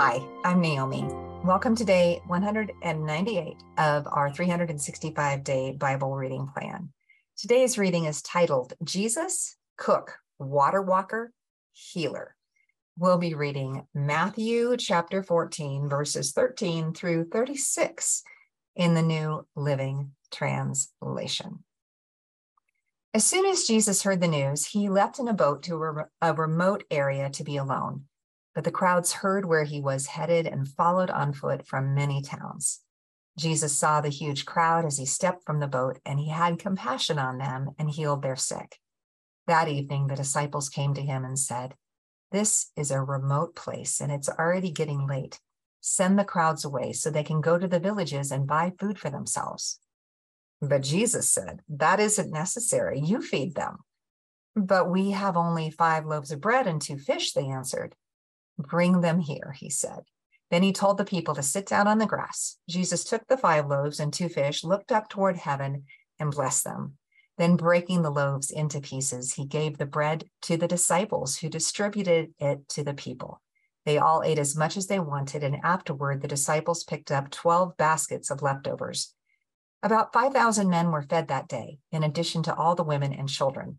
Hi, I'm Naomi. Welcome to day 198 of our 365 day Bible reading plan. Today's reading is titled Jesus, Cook, Water Walker, Healer. We'll be reading Matthew chapter 14, verses 13 through 36 in the New Living Translation. As soon as Jesus heard the news, he left in a boat to a, remote area to be alone. But the crowds heard where he was headed and followed on foot from many towns. Jesus saw the huge crowd as he stepped from the boat, and he had compassion on them and healed their sick. That evening, the disciples came to him and said, This is a remote place, and it's already getting late. Send the crowds away so they can go to the villages and buy food for themselves. But Jesus said, That isn't necessary. You feed them. But we have only five loaves of bread and two fish, they answered. Bring them here, he said. Then he told the people to sit down on the grass. Jesus took the five loaves and two fish, looked up toward heaven, and blessed them. Then, breaking the loaves into pieces, he gave the bread to the disciples, who distributed it to the people. They all ate as much as they wanted, and afterward the disciples picked up 12 baskets of leftovers. About 5,000 men were fed that day, in addition to all the women and children.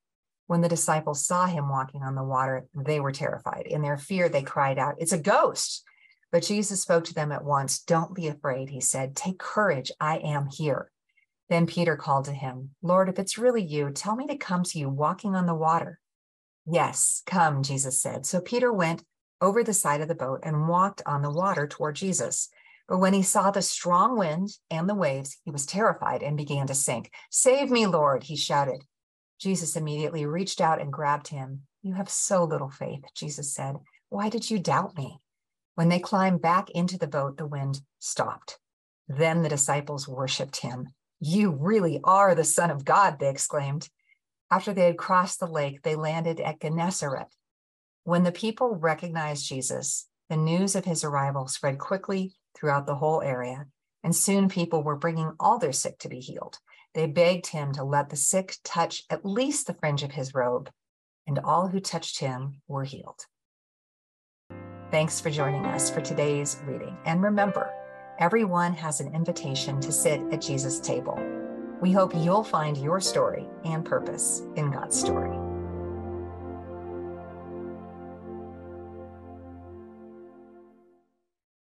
When the disciples saw him walking on the water, they were terrified. In their fear, they cried out, It's a ghost. But Jesus spoke to them at once. Don't be afraid, he said. Take courage. I am here. Then Peter called to him, Lord, if it's really you, tell me to come to you walking on the water. Yes, come, Jesus said. So Peter went over the side of the boat and walked on the water toward Jesus. But when he saw the strong wind and the waves, he was terrified and began to sink. Save me, Lord, he shouted. Jesus immediately reached out and grabbed him. You have so little faith, Jesus said. Why did you doubt me? When they climbed back into the boat, the wind stopped. Then the disciples worshiped him. You really are the Son of God, they exclaimed. After they had crossed the lake, they landed at Gennesaret. When the people recognized Jesus, the news of his arrival spread quickly throughout the whole area, and soon people were bringing all their sick to be healed. They begged him to let the sick touch at least the fringe of his robe, and all who touched him were healed. Thanks for joining us for today's reading. And remember, everyone has an invitation to sit at Jesus' table. We hope you'll find your story and purpose in God's story.